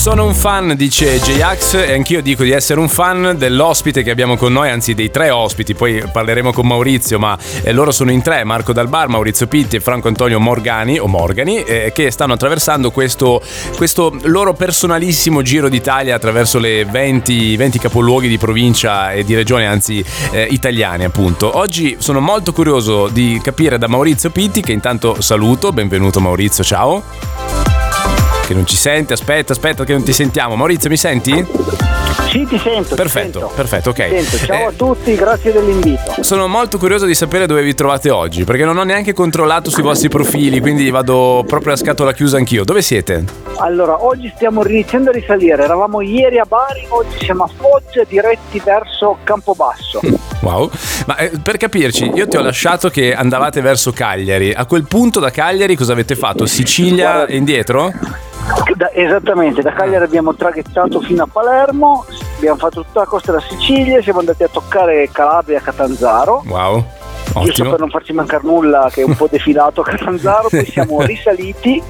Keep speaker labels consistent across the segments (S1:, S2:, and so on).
S1: Sono un fan, dice J-Ax, e anch'io dico di essere un fan dell'ospite che abbiamo con noi, anzi dei tre ospiti, poi parleremo con Maurizio, ma eh, loro sono in tre, Marco Dalbar, Maurizio Pitti e Franco Antonio Morgani, o Morgani, eh, che stanno attraversando questo, questo, loro personalissimo giro d'Italia attraverso le 20, 20 capoluoghi di provincia e di regione, anzi eh, italiane appunto. Oggi sono molto curioso di capire da Maurizio Pitti, che intanto saluto, benvenuto Maurizio, ciao che non ci sente. Aspetta, aspetta, che non ti sentiamo. Maurizio, mi senti?
S2: Sì, ti sento.
S1: Perfetto,
S2: ti sento.
S1: perfetto, ok.
S2: Sento. Ciao eh, a tutti, grazie dell'invito.
S1: Sono molto curioso di sapere dove vi trovate oggi, perché non ho neanche controllato sui vostri profili, quindi vado proprio a scatola chiusa anch'io. Dove siete?
S2: Allora, oggi stiamo iniziando a risalire. Eravamo ieri a Bari, oggi siamo a Foggia, diretti verso Campobasso.
S1: Wow, ma eh, per capirci, io ti ho lasciato che andavate verso Cagliari. A quel punto da Cagliari cosa avete fatto? Sicilia e indietro?
S2: Da, esattamente, da Cagliari abbiamo traghettato fino a Palermo, abbiamo fatto tutta la costa della Sicilia, siamo andati a toccare Calabria Catanzaro.
S1: Wow. Ottimo.
S2: Giusto per non farci mancare nulla, che è un po' defilato a Catanzaro, poi siamo risaliti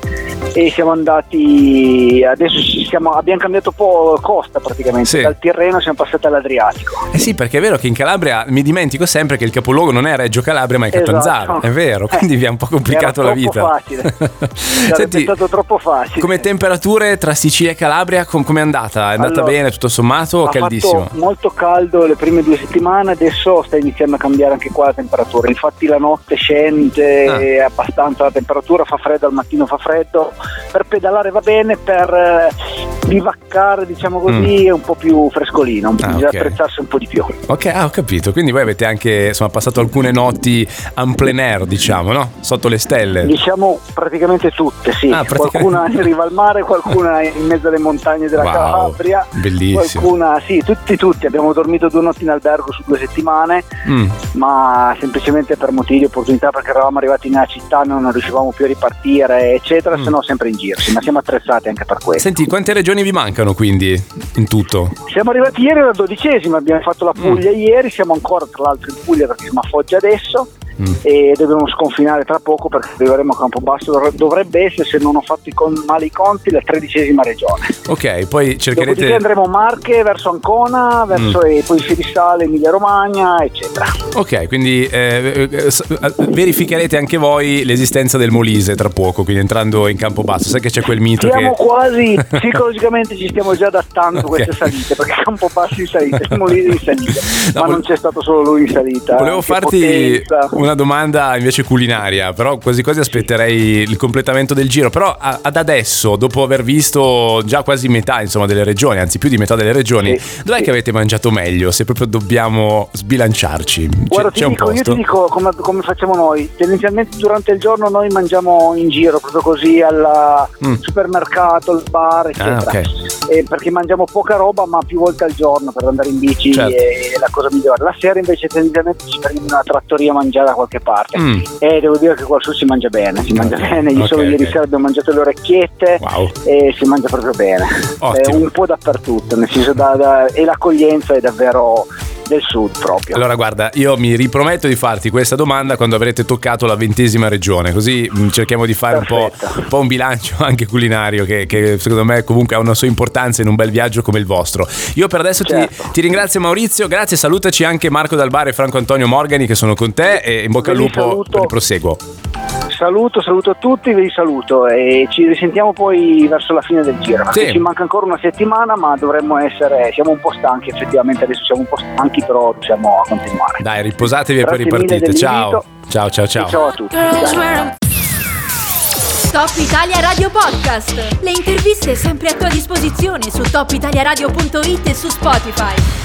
S2: e siamo andati adesso siamo, abbiamo cambiato un po' costa praticamente sì. dal Tirreno siamo passati all'Adriatico
S1: eh sì perché è vero che in Calabria mi dimentico sempre che il capoluogo non è Reggio Calabria ma è Catanzaro esatto. è vero quindi vi ha un po' complicato la vita
S2: facile Senti, è stato troppo facile
S1: come temperature tra Sicilia e Calabria com- com'è andata? è andata allora, bene tutto sommato o caldissimo?
S2: molto caldo le prime due settimane adesso sta iniziando a cambiare anche qua la temperatura infatti la notte scende ah. abbastanza la temperatura fa freddo al mattino fa freddo per pedalare va bene, per eh, bivaccare, diciamo così, mm. è un po' più frescolino, ah, bisogna okay. apprezzarsi un po' di più.
S1: Ok, ah, ho capito. Quindi voi avete anche insomma, passato alcune notti en plein air, diciamo, no? Sotto le stelle.
S2: Diciamo praticamente tutte, sì. Ah, praticamente... Qualcuna in riva al mare, qualcuna in mezzo alle montagne della wow, Calabria.
S1: Bellissimo.
S2: Qualcuna, sì, tutti, tutti. Abbiamo dormito due notti in albergo su due settimane, mm. ma semplicemente per motivi di opportunità, perché eravamo arrivati nella città, non riuscivamo più a ripartire, eccetera, mm. se no sempre in giro. Ma siamo attrezzati anche per questo.
S1: Senti, quante regioni vi mancano quindi in tutto?
S2: Siamo arrivati ieri alla dodicesima, abbiamo fatto la Puglia mm. ieri, siamo ancora tra l'altro in Puglia perché siamo a Foggia adesso mm. e dobbiamo sconfinare tra poco perché arriveremo a Campobasso, dovrebbe essere se non ho fatto i con, male i conti la tredicesima regione.
S1: Ok, poi cercherete...
S2: Dopodiché andremo Marche, verso Ancona, verso mm. e poi Firisale, Emilia Romagna, eccetera.
S1: Ok, quindi eh, eh, eh, verificherete anche voi l'esistenza del Molise tra poco, quindi entrando in Campobasso, sai che c'è quel mito
S2: Siamo
S1: che...
S2: quasi, psicologicamente ci stiamo già adattando a okay. queste salite, perché Campobasso in salita, il Molise in salita, no, ma vol- non c'è stato solo lui in salita.
S1: Volevo farti potenza. una una domanda invece culinaria, però quasi quasi aspetterei il completamento del giro. Però ad adesso, dopo aver visto già quasi metà insomma, delle regioni, anzi più di metà delle regioni, sì, dov'è che avete mangiato meglio? Se proprio dobbiamo sbilanciarci.
S2: Guarda, c'è, c'è dico, io ti dico come, come, facciamo noi. Tendenzialmente durante il giorno noi mangiamo in giro, proprio così al mm. supermercato, al bar, eccetera. Ah, okay. eh, perché mangiamo poca roba, ma più volte al giorno per andare in bici certo. è la cosa migliore. La sera invece tendenzialmente ci prendiamo in una trattoria a mangiare da qualche parte. Mm. E devo dire che qua su si mangia bene, si mangia bene. Io okay, solo okay. ieri sera abbiamo mangiato le orecchiette wow. e si mangia proprio bene. È un po' dappertutto, nel senso da, da, e l'accoglienza è davvero del sud proprio.
S1: Allora guarda, io mi riprometto di farti questa domanda quando avrete toccato la ventesima regione, così mm, cerchiamo di fare un po', un po', un bilancio anche culinario che, che, secondo me comunque ha una sua importanza in un bel viaggio come il vostro. Io per adesso certo. ti, ti, ringrazio Maurizio, grazie, salutaci anche Marco Dalbare e Franco Antonio Morgani che sono con te e in bocca al lupo per il proseguo.
S2: Saluto, saluto a tutti, vi saluto e ci risentiamo poi verso la fine del giro. Sì. Ci manca ancora una settimana, ma dovremmo essere, siamo un po' stanchi, effettivamente adesso siamo un po' stanchi, però riusciamo a continuare.
S1: Dai, riposatevi e poi ripartite. Ciao. Ciao, ciao, ciao.
S2: ciao a tutti.
S3: Top Italia Radio Podcast. Le interviste sempre a tua disposizione su topitaliaradio.it e su Spotify.